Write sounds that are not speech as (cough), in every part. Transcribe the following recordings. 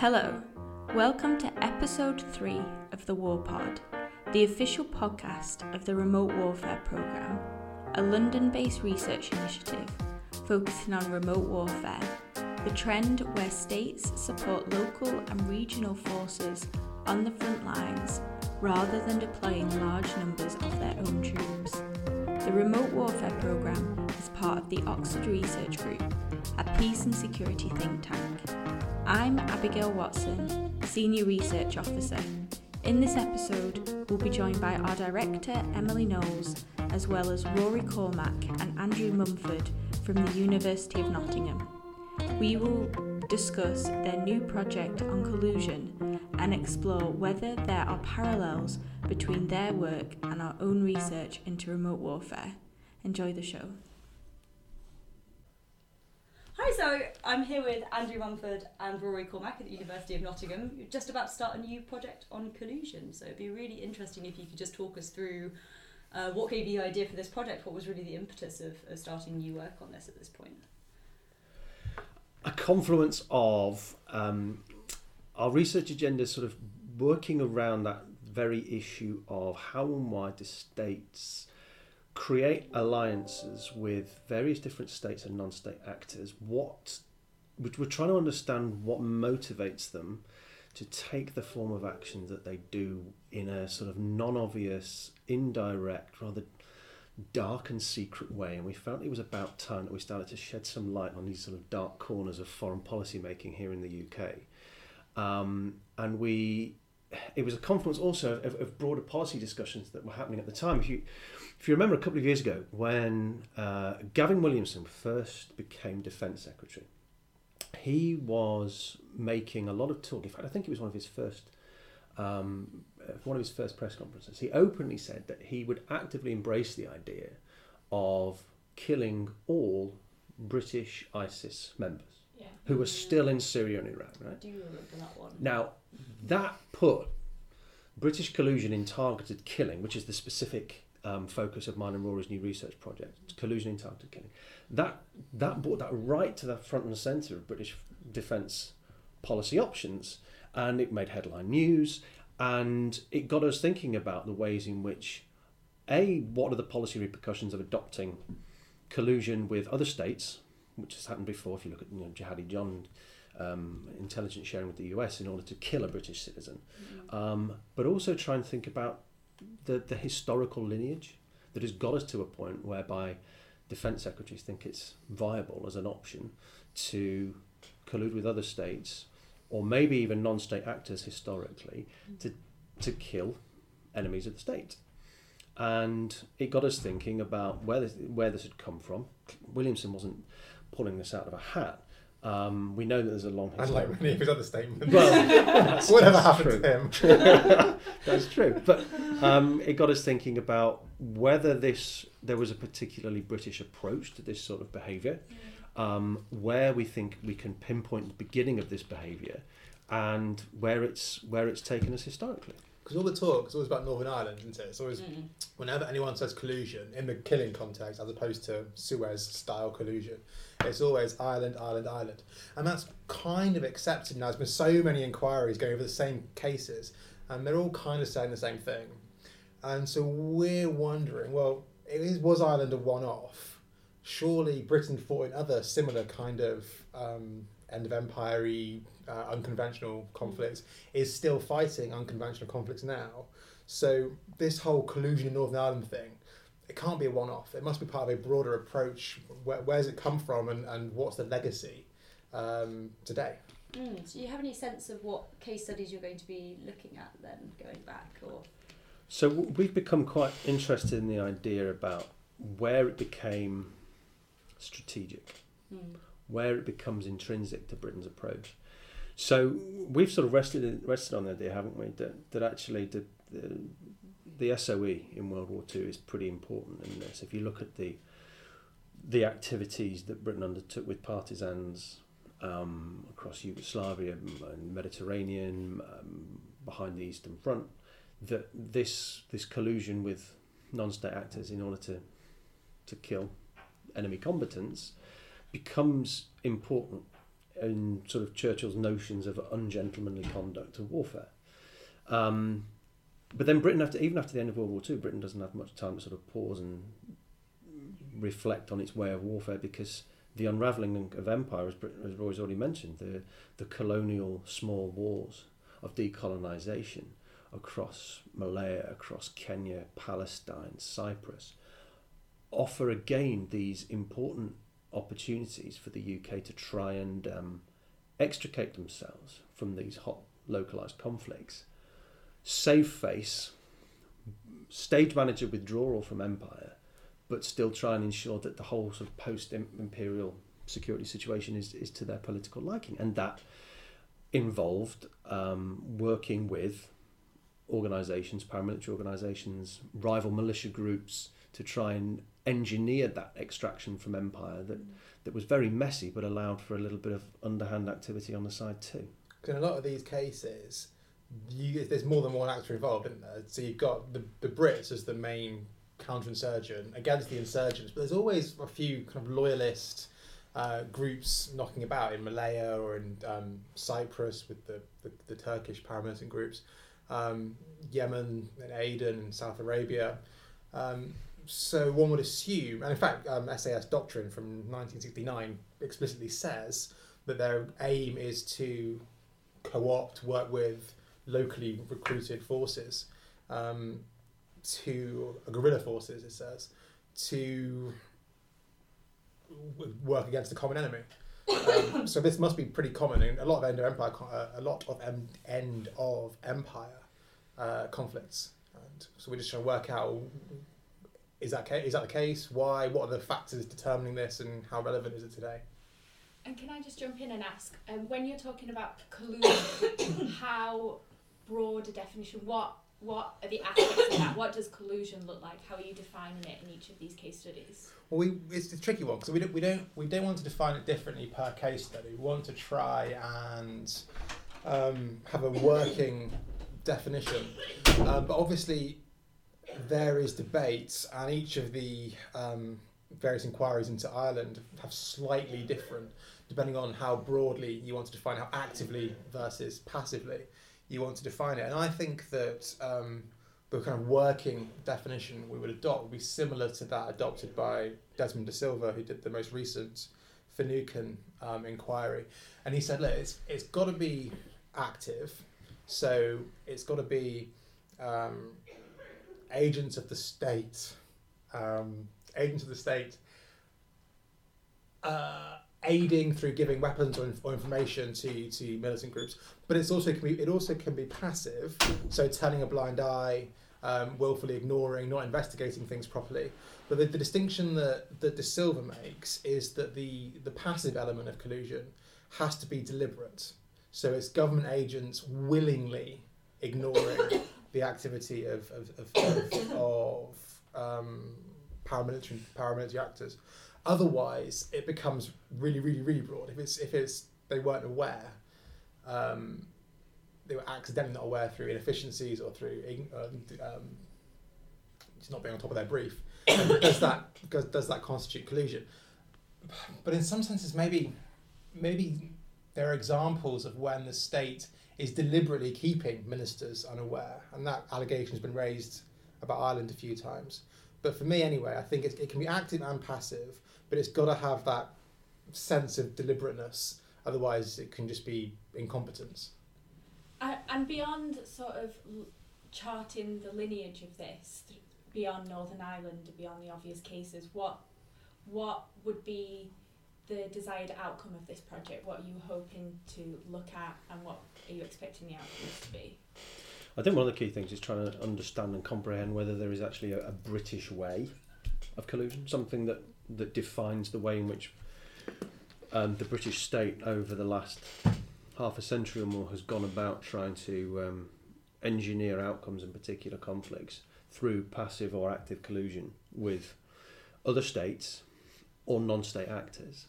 Hello, welcome to episode 3 of the War Pod, the official podcast of the Remote Warfare Programme, a London based research initiative focusing on remote warfare, the trend where states support local and regional forces on the front lines rather than deploying large numbers of their own troops. The Remote Warfare Programme is part of the Oxford Research Group, a peace and security think tank. I'm Abigail Watson, Senior Research Officer. In this episode, we'll be joined by our director, Emily Knowles, as well as Rory Cormac and Andrew Mumford from the University of Nottingham. We will discuss their new project on collusion and explore whether there are parallels between their work and our own research into remote warfare. Enjoy the show. Hi, so I'm here with Andrew Mumford and Rory Cormac at the University of Nottingham. You're just about to start a new project on collusion, so it'd be really interesting if you could just talk us through uh, what gave you the idea for this project, what was really the impetus of, of starting new work on this at this point? A confluence of um, our research agenda sort of working around that very issue of how and why do states create alliances with various different states and non-state actors what we're trying to understand what motivates them to take the form of action that they do in a sort of non-obvious indirect rather dark and secret way. And we felt it was about time that we started to shed some light on these sort of dark corners of foreign policy making here in the UK um, and we it was a confluence also of, of broader policy discussions that were happening at the time if you if you remember a couple of years ago when uh, Gavin Williamson first became Defence Secretary, he was making a lot of talk. In fact, I think it was one of his first um, one of his first press conferences. He openly said that he would actively embrace the idea of killing all British ISIS members yeah. who were still in Syria and Iraq. Right? I do remember that one. Now, that put British collusion in targeted killing, which is the specific um, focus of mine and Rory's new research project, collusion in targeted killing. That that brought that right to the front and centre of British defence policy options, and it made headline news, and it got us thinking about the ways in which, a, what are the policy repercussions of adopting collusion with other states, which has happened before. If you look at you know, Jihadi John. Um, intelligence sharing with the US in order to kill a British citizen, mm-hmm. um, but also try and think about the, the historical lineage that has got us to a point whereby defence secretaries think it's viable as an option to collude with other states or maybe even non-state actors historically to, to kill enemies of the state. And it got us thinking about where this, where this had come from. Williamson wasn't pulling this out of a hat. Um, we know that there's a long history. I like many of his other statements. Well, (laughs) whatever happened true. to him. (laughs) that's true. But um, it got us thinking about whether this there was a particularly British approach to this sort of behaviour, um, where we think we can pinpoint the beginning of this behaviour, and where it's where it's taken us historically because all the talk is always about Northern Ireland, isn't it? It's always mm. whenever anyone says collusion in the killing context, as opposed to Suez style collusion, it's always Ireland, Ireland, Ireland, and that's kind of accepted now. There's been so many inquiries going over the same cases, and they're all kind of saying the same thing, and so we're wondering, well, is, was Ireland a one-off? Surely Britain fought in other similar kind of um, end of empire uh, unconventional conflicts is still fighting unconventional conflicts now. So this whole collusion in Northern Ireland thing, it can't be a one-off. It must be part of a broader approach. Where, where's it come from, and, and what's the legacy um, today? Mm, do you have any sense of what case studies you're going to be looking at then, going back, or? So we've become quite interested in the idea about where it became strategic. Mm where it becomes intrinsic to Britain's approach. So we've sort of rested rested on the idea, haven't we, that, that actually the, the, the SOE in World War II is pretty important in this. If you look at the the activities that Britain undertook with partisans um, across Yugoslavia and Mediterranean, um, behind the Eastern Front, that this this collusion with non-state actors in order to to kill enemy combatants becomes important in sort of Churchill's notions of ungentlemanly conduct of warfare. Um, but then Britain, after even after the end of World War II, Britain doesn't have much time to sort of pause and reflect on its way of warfare because the unravelling of empire, as, as Roy's already mentioned, the the colonial small wars of decolonisation across Malaya, across Kenya, Palestine, Cyprus, offer again these important opportunities for the UK to try and um, extricate themselves from these hot localized conflicts, save face, stage manager withdrawal from empire, but still try and ensure that the whole sort of post imperial security situation is, is to their political liking. And that involved um, working with organisations, paramilitary organisations, rival militia groups to try and engineer that extraction from empire that, that was very messy but allowed for a little bit of underhand activity on the side too. Because in a lot of these cases, you, there's more than one actor involved, isn't there? So you've got the, the Brits as the main counterinsurgent against the insurgents, but there's always a few kind of loyalist uh, groups knocking about in Malaya or in um, Cyprus with the, the, the Turkish paramilitary groups, um, Yemen and Aden and South Arabia. Um, so one would assume, and in fact, um, SAS doctrine from 1969 explicitly says that their aim is to co-opt, work with locally recruited forces, um, to uh, guerrilla forces. It says to work against the common enemy. Um, so this must be pretty common in a lot of end of empire, uh, a lot of end of empire uh, conflicts. And so we're just trying to work out is that is that the case? Why? What are the factors determining this, and how relevant is it today? And can I just jump in and ask, um, when you're talking about collusion, (coughs) how broad a definition? What what are the aspects of that? What does collusion look like? How are you defining it in each of these case studies? Well, we, it's a tricky one because we don't, we don't we don't want to define it differently per case study. We want to try and um, have a working definition, um, but obviously there is debate, and each of the um, various inquiries into Ireland have slightly different, depending on how broadly you want to define how actively versus passively you want to define it. And I think that um, the kind of working definition we would adopt would be similar to that adopted by Desmond de Silva, who did the most recent Finucane um, inquiry. And he said, look, it's, it's got to be active, so it's got to be um, agents of the state, um, agents of the state, uh, aiding through giving weapons or, or, information to, to militant groups. But it's also can be, it also can be passive, so turning a blind eye, um, willfully ignoring, not investigating things properly. But the, the distinction that, that De Silva makes is that the, the passive element of collusion has to be deliberate. So it's government agents willingly ignoring the activity of of, of, (coughs) of um, paramilitary paramilitary actors. Otherwise, it becomes really, really, really broad. If it's if it's they weren't aware, um, they were accidentally not aware through inefficiencies or through um, just not being on top of their brief. (coughs) does that does, does that constitute collusion? But in some senses, maybe maybe there are examples of when the state is deliberately keeping ministers unaware, and that allegation has been raised about Ireland a few times. But for me, anyway, I think it can be active and passive, but it's got to have that sense of deliberateness. Otherwise, it can just be incompetence. and beyond sort of charting the lineage of this, beyond Northern Ireland, beyond the obvious cases, what what would be the desired outcome of this project? What are you hoping to look at, and what are you expecting the outcomes to be? I think one of the key things is trying to understand and comprehend whether there is actually a, a British way of collusion, something that, that defines the way in which um, the British state over the last half a century or more has gone about trying to um, engineer outcomes in particular conflicts through passive or active collusion with other states or non-state actors.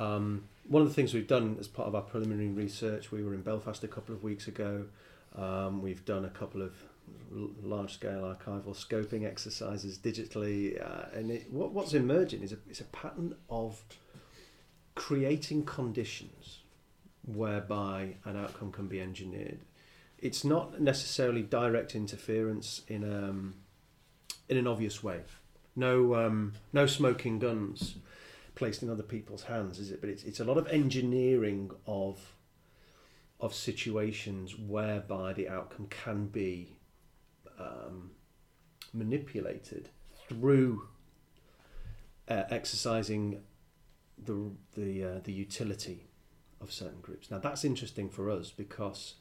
Um, one of the things we've done as part of our preliminary research, we were in Belfast a couple of weeks ago. Um, we've done a couple of large scale archival scoping exercises digitally, uh, and it, what, what's emerging is a, a pattern of creating conditions whereby an outcome can be engineered. It's not necessarily direct interference in um, in an obvious way. No um, no smoking guns placed in other people's hands, is it? But it's it's a lot of engineering of of situations whereby the outcome can be um, manipulated through uh, exercising the the uh, the utility of certain groups. Now that's interesting for us because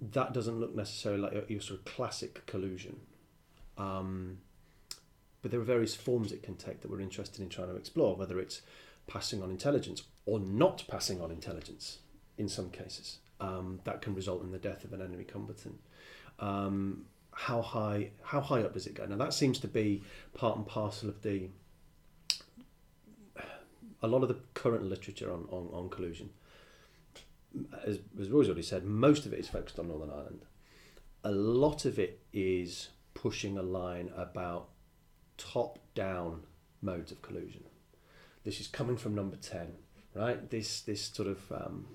that doesn't look necessarily like your, your sort of classic collusion. Um, but there are various forms it can take that we're interested in trying to explore, whether it's passing on intelligence or not passing on intelligence in some cases. Um, that can result in the death of an enemy combatant. Um, how high how high up does it go? Now that seems to be part and parcel of the a lot of the current literature on, on, on collusion. As, as Roy's already said, most of it is focused on Northern Ireland. A lot of it is pushing a line about top down modes of collusion. This is coming from number 10, right? This this sort of um,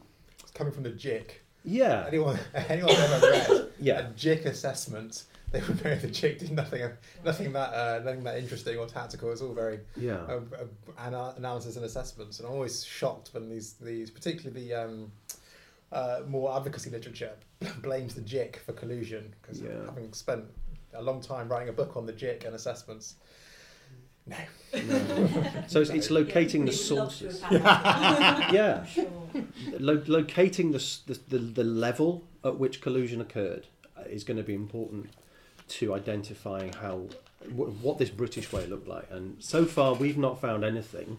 It's coming from the JIC. yeah Anyone, anyone ever read (coughs) yeah a JIC assessment? They would know the JIC did nothing, nothing that, uh, nothing that interesting or tactical. It's all very yeah uh, uh, ana- analysis and assessments, and I'm always shocked when these, these particularly the um, uh, more advocacy literature (coughs) blames the JIC for collusion because Yeah. having spent a long time writing a book on the JIC and assessments. No, No. (laughs) so it's, it's locating the We'd love to sources. have. (laughs) Yeah, Sure. Lo- locating the, the, the the level at which collusion occurred is going to be important to identifying how wh- what this British way looked like. And so far, we've not found anything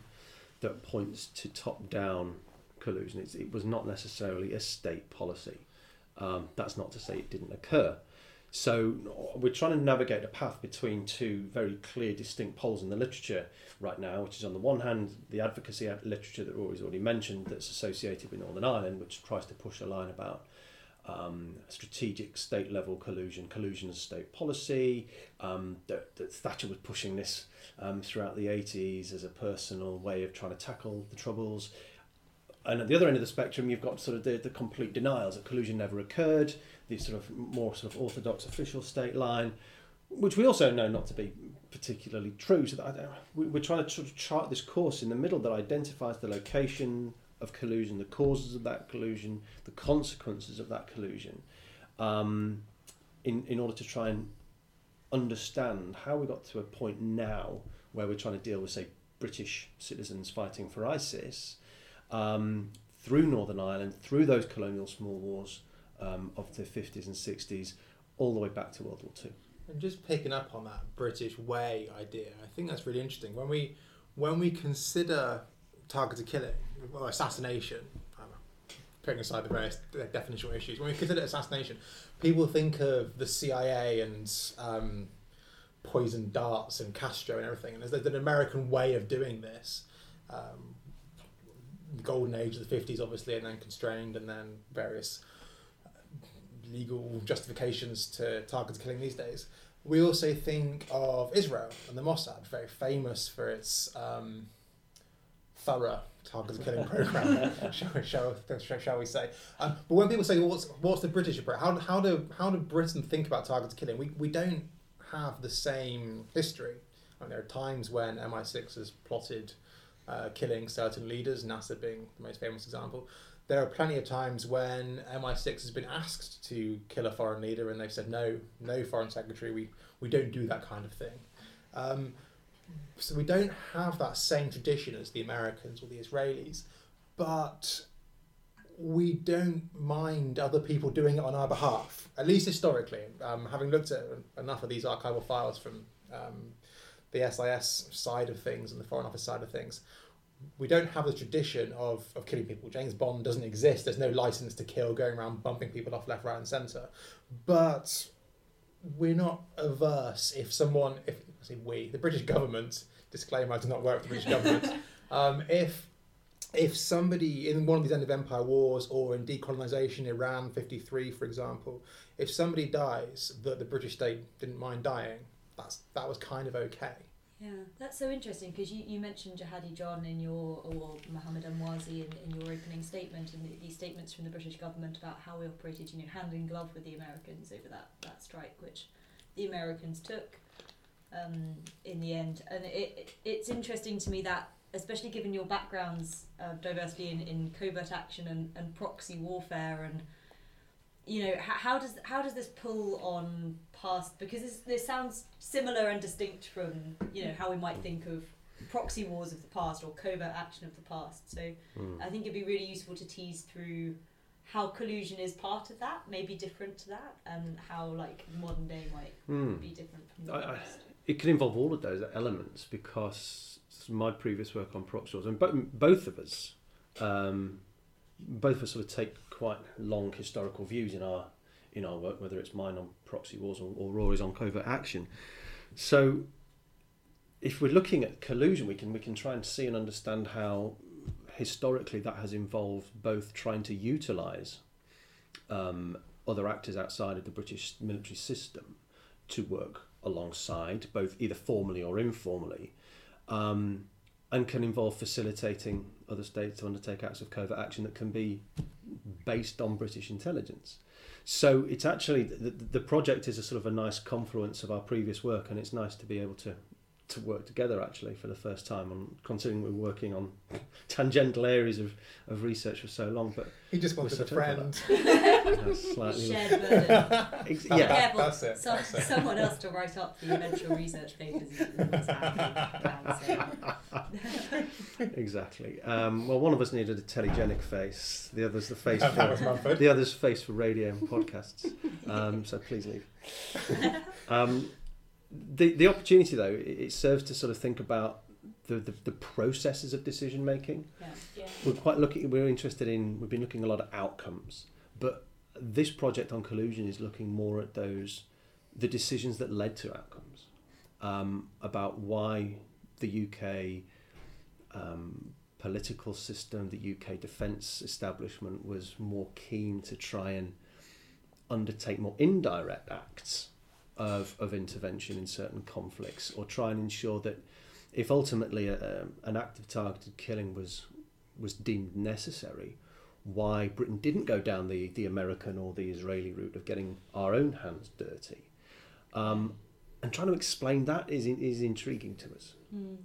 that points to top-down collusion. It's, it was not necessarily a state policy. Um, that's not to say it didn't occur. So we're trying to navigate a path between two very clear, distinct poles in the literature right now, which is on the one hand the advocacy literature that Rory's already mentioned that's associated with Northern Ireland, which tries to push a line about um, strategic state level collusion, collusion as state policy. Um, that, that Thatcher was pushing this um, throughout the 80s as a personal way of trying to tackle the troubles. And at the other end of the spectrum, you've got sort of the, the complete denials that collusion never occurred, the sort of more sort of orthodox official state line, which we also know not to be particularly true. So that we're trying to sort of chart this course in the middle that identifies the location of collusion, the causes of that collusion, the consequences of that collusion, um, in in order to try and understand how we got to a point now where we're trying to deal with, say, British citizens fighting for ISIS um, through Northern Ireland, through those colonial small wars um, of the 50s and 60s, all the way back to World War Two. And just picking up on that British way idea, I think that's really interesting. When we when we consider targeted killing or assassination, putting aside the various definitional issues, when we consider assassination, people think of the CIA and um, poison darts and Castro and everything. And there's, there's an American way of doing this. Um, golden age of the 50s, obviously, and then constrained, and then various legal justifications to targeted killing these days. We also think of Israel and the Mossad, very famous for its um, thorough targeted killing (laughs) program, shall, we- shall, shall, shall we say? Um, but when people say, well, "What's what's the British approach?" How, how do how do Britain think about targeted killing? We we don't have the same history. I mean, there are times when MI6 has plotted uh, killing certain leaders, Nasser being the most famous example. There are plenty of times when MI6 has been asked to kill a foreign leader and they've said, no, no, Foreign Secretary, we, we don't do that kind of thing. Um, so we don't have that same tradition as the Americans or the Israelis, but we don't mind other people doing it on our behalf, at least historically. Um, having looked at enough of these archival files from um, the SIS side of things and the Foreign Office side of things, we don't have the tradition of, of killing people. James Bond doesn't exist. There's no license to kill going around bumping people off left, right, and centre. But we're not averse if someone, if I say we, the British government, disclaimer, I do not work for the British government, (laughs) um, if if somebody in one of these end of empire wars or in decolonisation, Iran 53, for example, if somebody dies that the British state didn't mind dying, that's that was kind of okay. Yeah, that's so interesting because you, you mentioned Jihadi John in your, or Mohammed Emwazi in, in your opening statement, and the, these statements from the British government about how we operated, you know, hand in glove with the Americans over that, that strike, which the Americans took um, in the end. And it, it, it's interesting to me that, especially given your backgrounds of diversity in, in covert action and, and proxy warfare and you know how, how does how does this pull on past because this, this sounds similar and distinct from you know how we might think of proxy wars of the past or covert action of the past so Mm. i think it'd be really useful to tease through how collusion is part of that maybe different to that and how like modern day might Mm. be different from the I- I- past It can involve all of those elements because my previous work on proxy wars, and bo- both of us, um, both of us sort of take quite long historical views in our in our work, whether it's mine on proxy wars or, or Rory's on covert action. So, if we're looking at collusion, we can we can try and see and understand how historically that has involved both trying to utilise um, other actors outside of the British military system to work alongside, both either formally or informally, um, and can involve facilitating other states to undertake acts of covert action that can be based on British intelligence. So it's actually the, the project is a sort of a nice confluence of our previous work, and it's nice to be able to to work together actually for the first time. On considering we're working on (laughs) tangential areas of, of research for so long, but He just wanted a friend. (laughs) you (laughs) slightly shared (laughs) burden Ex- That- yeah. Careful, that's it, some- that's it. someone else to write up the eventual research papers is what's happening down, (laughs) so. Exactly. Um, well, one of us needed a telegenic face. The other's the face that was for Mumford. the other's face for radio and podcasts. Um, so please leave. Um, the the opportunity though it, it serves to sort of think about the, the, the processes of decision making. Yeah. Yeah. We're quite looking. We're interested in. We've been looking a lot at outcomes, but this project on collusion is looking more at those the decisions that led to outcomes um, about why the UK um, political system, the UK defence establishment was more keen to try and undertake more indirect acts of, of intervention in certain conflicts or try and ensure that if ultimately a, um, an act of targeted killing was was deemed necessary, why Britain didn't go down the, the American or the Israeli route of getting our own hands dirty. Um, and trying to explain that is, is intriguing to us. Hmm.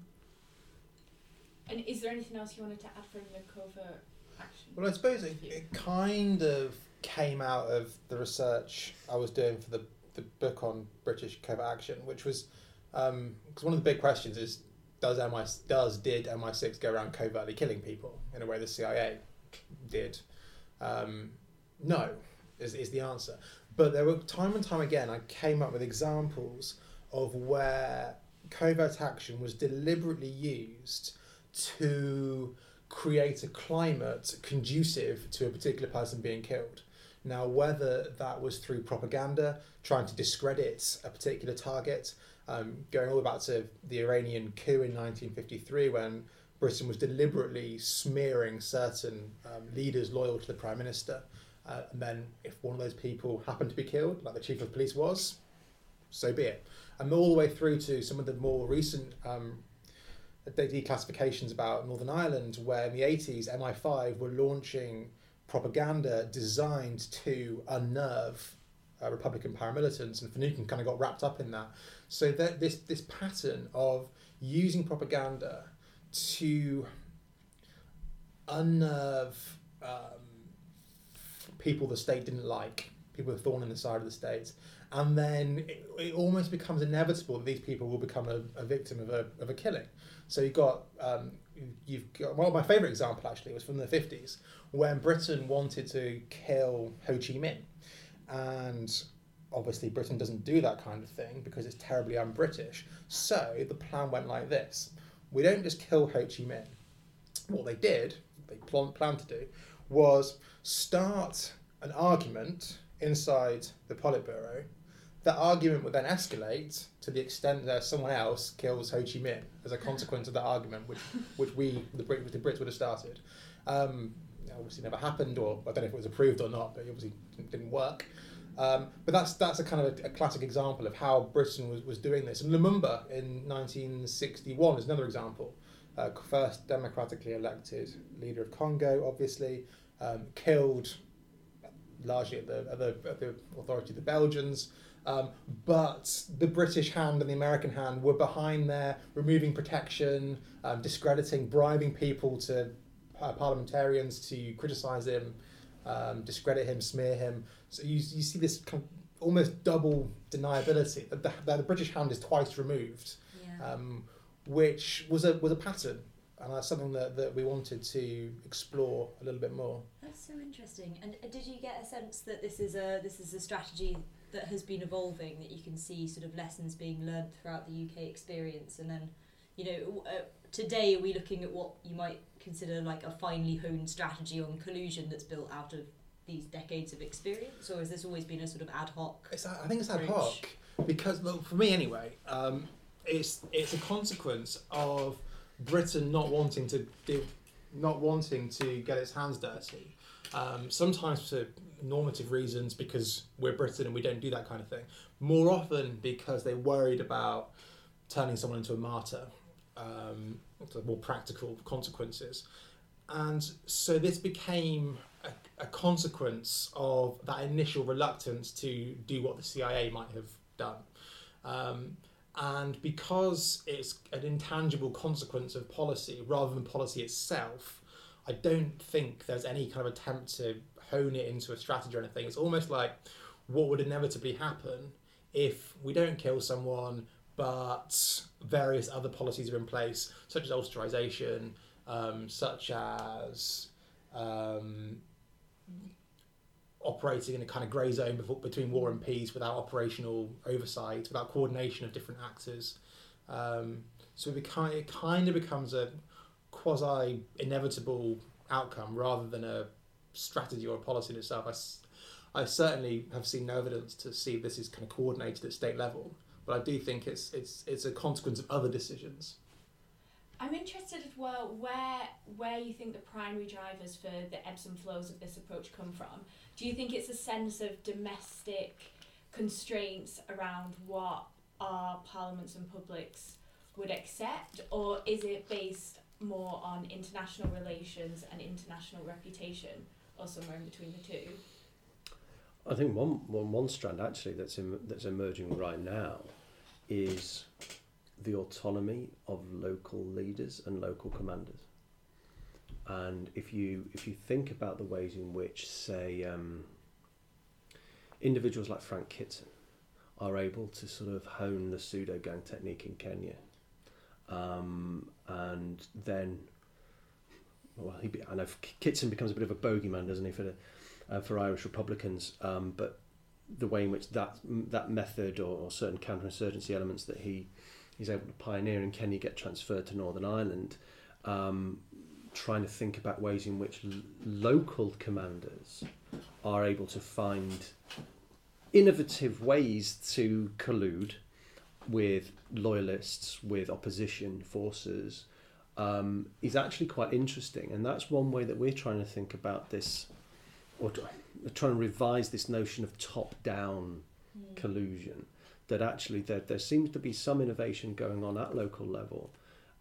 And is there anything else you wanted to add from the covert action? Well, I suppose it, it kind of came out of the research I was doing for the, the book on British covert action, which was because one of the big questions is does MI does did MI6 go around covertly killing people in a way the CIA did? Um, no, is, is the answer. But there were time and time again I came up with examples of where covert action was deliberately used to create a climate conducive to a particular person being killed. Now, whether that was through propaganda, trying to discredit a particular target, um, going all the way back to the Iranian coup in 1953 when Britain was deliberately smearing certain um, leaders loyal to the Prime Minister. Uh, and then, if one of those people happened to be killed, like the Chief of Police was, so be it. And all the way through to some of the more recent um, de- declassifications about Northern Ireland, where in the 80s MI5 were launching propaganda designed to unnerve uh, Republican paramilitants, and Finucane kind of got wrapped up in that. So that this this pattern of using propaganda to unnerve um, people the state didn't like, people with thorn in the side of the state, and then it, it almost becomes inevitable that these people will become a, a victim of a, of a killing. So you've got um, you've got well, my favourite example actually was from the fifties when Britain wanted to kill Ho Chi Minh, and obviously Britain doesn't do that kind of thing because it's terribly un-British. So the plan went like this: we don't just kill Ho Chi Minh. What they did, they plan, planned to do, was start an argument inside the Politburo. That argument would then escalate to the extent that someone else kills Ho Chi Minh as a consequence of that argument, which which we the Brit the Brits would have started. Um, obviously never happened, or I don't know if it was approved or not, but it obviously didn't work. Um, but that's that's a kind of a, a, classic example of how Britain was, was doing this. And Lumumba in 1961 is another example. Uh, first democratically elected leader of Congo, obviously, um, killed largely at the, at the, at the authority of the Belgians. Um, but the British hand and the American hand were behind there, removing protection, um, discrediting, bribing people to uh, parliamentarians to criticise him, um, discredit him, smear him. So you, you see this kind of almost double deniability that the, that the British hand is twice removed, Yeah. um, which was a was a pattern, and that's something that, that we wanted to explore a little bit more. That's so interesting. And uh, did you get a sense that this is a this is a strategy that has been evolving? That you can see sort of lessons being learned throughout the UK experience, and then, you know, uh, today are we looking at what you might consider like a finely honed strategy on collusion that's built out of these decades of experience, or has this always been a sort of ad hoc? It's, I think it's ad hoc because, look, for me anyway, um, it's it's a consequence of Britain not wanting to do, not wanting to get its hands dirty. Um, sometimes for normative reasons because we're Britain and we don't do that kind of thing. More often because they're worried about turning someone into a martyr. Um, more practical consequences. And so this became a, a consequence of that initial reluctance to do what the CIA might have done. Um, and because it's an intangible consequence of policy rather than policy itself, I don't think there's any kind of attempt to hone it into a strategy or anything. It's almost like what would inevitably happen if we don't kill someone, but various other policies are in place, such as ostracisation, um, such as um, operating in a kind of grey zone before, between war and peace without operational oversight, without coordination of different actors. Um, so it, it kind of becomes a quasi inevitable outcome rather than a strategy or a policy in itself. I, I certainly have seen no evidence to see this is kind of coordinated at state level, but I do think it's it's it's a consequence of other decisions. I'm interested as well where where you think the primary drivers for the ebbs and flows of this approach come from. Do you think it's a sense of domestic constraints around what our parliaments and publics would accept, or is it based more on international relations and international reputation, or somewhere in between the two? I think one, one, one strand actually that's em- that's emerging right now is the autonomy of local leaders and local commanders. And if you if you think about the ways in which, say, um, individuals like Frank Kitson are able to sort of hone the pseudo gang technique in Kenya, um, and then, well, he be, I know Kitson becomes a bit of a bogeyman, doesn't he, for the, uh, for Irish Republicans, um, but the way in which that that method or, or certain counterinsurgency elements that he is able to pioneer in Kenya get transferred to Northern Ireland, um, trying to think about ways in which l- local commanders are able to find innovative ways to collude with loyalists, with opposition forces, um, is actually quite interesting. And that's one way that we're trying to think about this, or trying to revise this notion of top down collusion. That actually there, there seems to be some innovation going on at local level,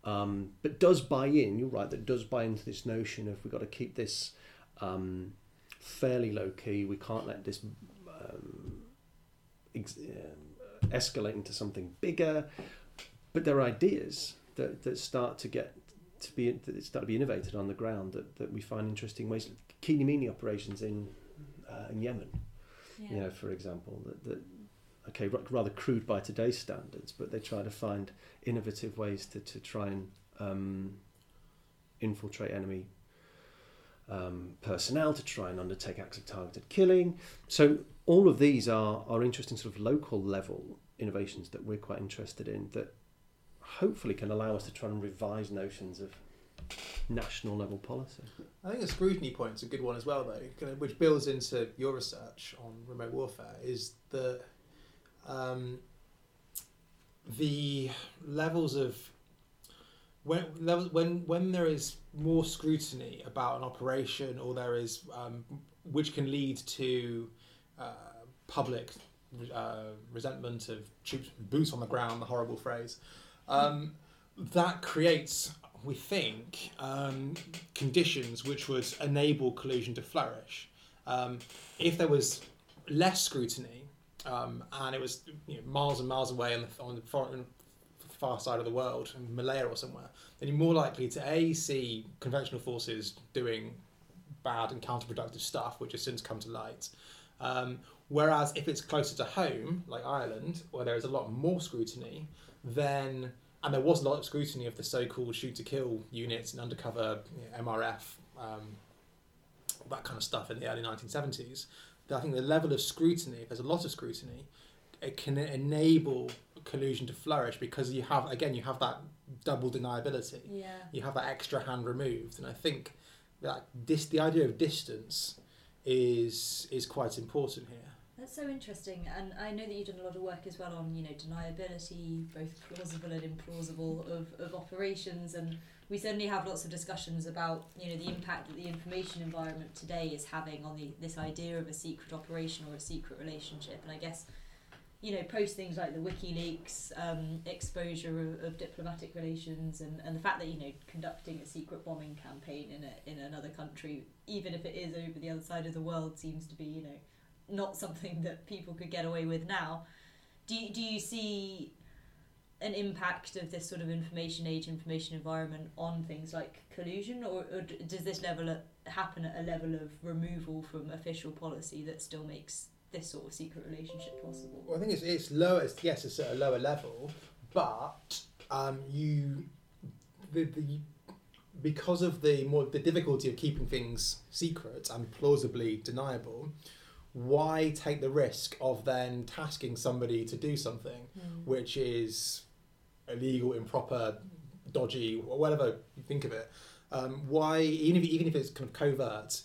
um, but does buy in, you're right, that does buy into this notion of we've got to keep this um, fairly low key, we can't let this um, ex- um, escalate into something bigger. But there are ideas that, that start to get to be that start to be innovated on the ground that, that we find interesting ways. Keeni Meeni operations in uh, in Yemen, Yeah. you know, for example, that, that okay, ra- rather crude by today's standards, but they try to find innovative ways to, to try and um, infiltrate enemy um, personnel, to try and undertake acts of targeted killing. So all of these are, are interesting sort of local level innovations that we're quite interested in that hopefully can allow us to try and revise notions of national level policy. I think the scrutiny point's a good one as well, though, which builds into your research on remote warfare. Is that um, the levels of when when when there is more scrutiny about an operation, or there is um, which can lead to uh, public uh, resentment of troops boots on the ground, the horrible phrase. Um, that creates, we think, um, conditions which would enable collusion to flourish. Um, if there was less scrutiny um, and it was you know, miles and miles away on the, on the far side of the world, in Malaya or somewhere, then you're more likely to A, see conventional forces doing bad and counterproductive stuff, which has since come to light. Um, whereas if it's closer to home, like Ireland, where there is a lot more scrutiny, then and there was a lot of scrutiny of the so-called shoot to kill units and undercover you know, MRF, um, that kind of stuff in the early 1970s. I think the level of scrutiny, if there's a lot of scrutiny, it can enable collusion to flourish because you have again you have that double deniability. Yeah. You have that extra hand removed, and I think that this the idea of distance is is quite important here. That's so interesting, and I know that you've done a lot of work as well on you know deniability, both plausible and implausible of, of operations, and we certainly have lots of discussions about you know the impact that the information environment today is having on the this idea of a secret operation or a secret relationship, and I guess you know post things like the WikiLeaks um, exposure of, of diplomatic relations and, and the fact that you know conducting a secret bombing campaign in a in another country, even if it is over the other side of the world, seems to be you know not something (laughs) that people could get away with now. Do you, do you see an impact of this sort of information age, information environment on things like collusion, or, or does this level happen at a level of removal from official policy that still makes this sort of secret relationship possible? Well, I think it's it's lower. It's, yes, it's at a lower level, but um, you the, the because of the more the difficulty of keeping things secret and plausibly deniable, why take the risk of then tasking somebody to do something Mm. which is illegal, improper, dodgy, whatever you think of it? Um, why, even if even if it's kind of covert,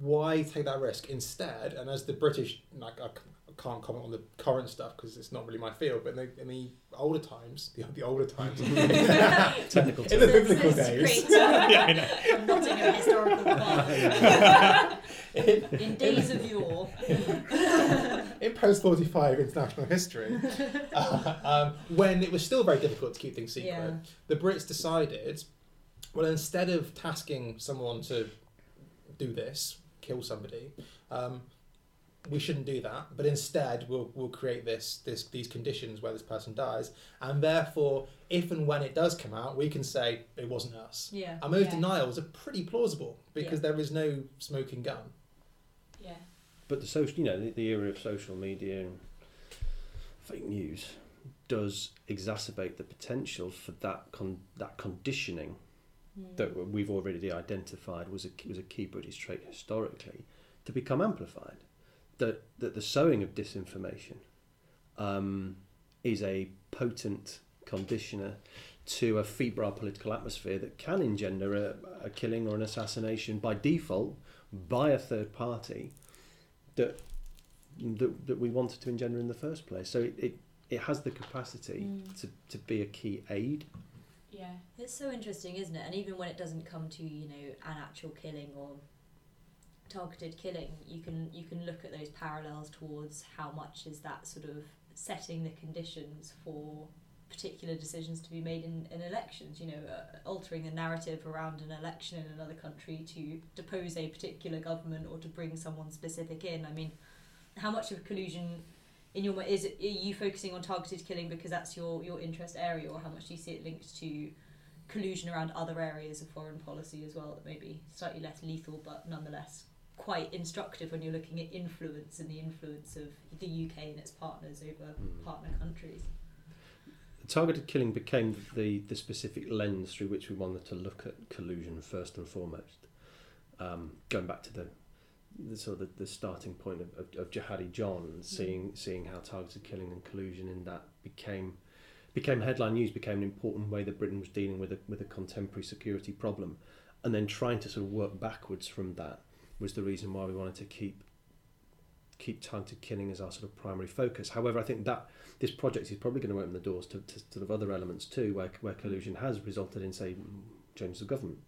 why take that risk instead? And as the British, like I c- I can't comment on the current stuff because it's not really my field, but in the, in the older times, the, the older times, (laughs) Technical in the term. biblical days, (laughs) yeah, I know. I'm Nottingham historical (laughs) club. In days of yore. in post 45 international history, uh, um, when it was still very difficult to keep things secret, Yeah. the Brits decided, well, instead of tasking someone to do this, kill somebody, um, we shouldn't do that. But instead, we'll, we'll create this, this these conditions where this person dies, and therefore, if and when it does come out, we can say it wasn't us. Yeah. And those Yeah. denials are pretty plausible because Yeah. there is no smoking gun. Yeah. But the social, you know, the, the era of social media and fake news does exacerbate the potential for that con- that conditioning Mm. that we've already identified was a was a key British trait historically to become amplified. That that the sowing of disinformation um, is a potent conditioner to a febrile political atmosphere that can engender a, a killing or an assassination by default by a third party that that, that we wanted to engender in the first place. So it, it, it has the capacity Mm. to, to be a key aid. Yeah. It's so interesting, isn't it? And even when it doesn't come to you know an actual killing or targeted killing, you can you can look at those parallels towards how much is that sort of setting the conditions for particular decisions to be made in, in elections. You know, uh, altering the narrative around an election in another country to depose a particular government or to bring someone specific in. I mean, how much of collusion in your is are you focusing on targeted killing because that's your your interest area, or how much do you see it linked to collusion around other areas of foreign policy as well that may be slightly less lethal, but nonetheless quite instructive when you're looking at influence and the influence of the UK and its partners over Mm. partner countries. Targeted killing became the, the specific lens through which we wanted to look at collusion first and foremost. Um, going back to the, the sort of the, the starting point of, of, of Jihadi John seeing seeing how targeted killing and collusion in that became became headline news, became an important way that Britain was dealing with a with a contemporary security problem, and then trying to sort of work backwards from that was the reason why we wanted to keep keep targeted killing as our sort of primary focus. However, I think that this project is probably going to open the doors to, to sort of other elements too, where, where collusion has resulted in, say, changes of government.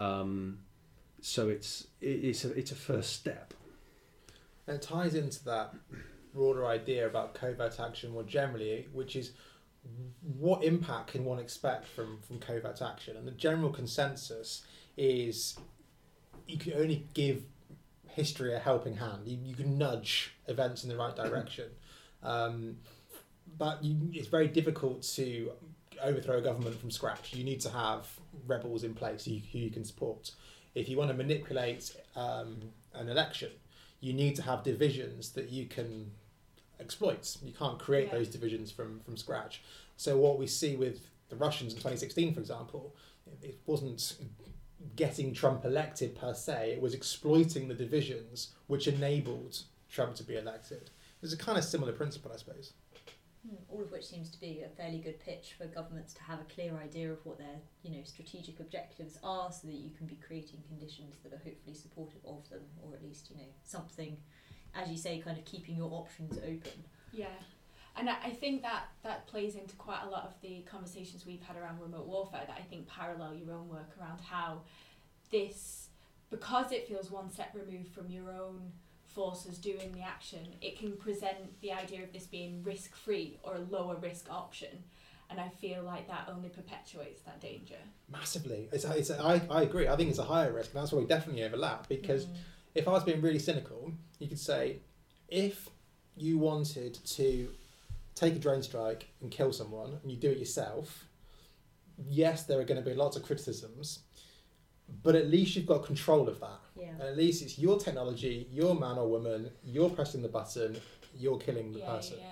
Um, so it's it, it's a it's a first step. And it ties into that broader idea about covert action more generally, which is what impact can one expect from, from covert action? And the general consensus is you can only give history a helping hand. You, you can nudge events in the right direction. (coughs) Um, but you, it's very difficult to overthrow a government from scratch. You need to have rebels in place who, who you can support. If you want to manipulate um, an election, you need to have divisions that you can exploit. You can't create Yeah. those divisions from, from scratch. So what we see with the Russians in 2016, for example, it wasn't getting Trump elected per se. It was exploiting the divisions which enabled Trump to be elected. It's a kind of similar principle, I suppose. Hmm, All of which seems to be a fairly good pitch for governments to have a clear idea of what their, you know, strategic objectives are, so that you can be creating conditions that are hopefully supportive of them, or at least, you know, something, as you say, kind of keeping your options open. Yeah. And I I think that that plays into quite a lot of the conversations we've had around remote warfare that I think parallel your own work around how this, because it feels one step removed from your own forces doing the action, it can present the idea of this being risk free or a lower risk option. And I feel like that only perpetuates that danger. Massively. It's, it's, I, I agree. I think it's a higher risk, and that's why we definitely overlap. Because Mm. if I was being really cynical, you could say if you wanted to take a drone strike and kill someone and you do it yourself, yes, there are going to be lots of criticisms, but at least you've got control of that. Yeah. At least it's your technology, your man or woman, you're pressing the button, you're killing the yeah, person. yeah.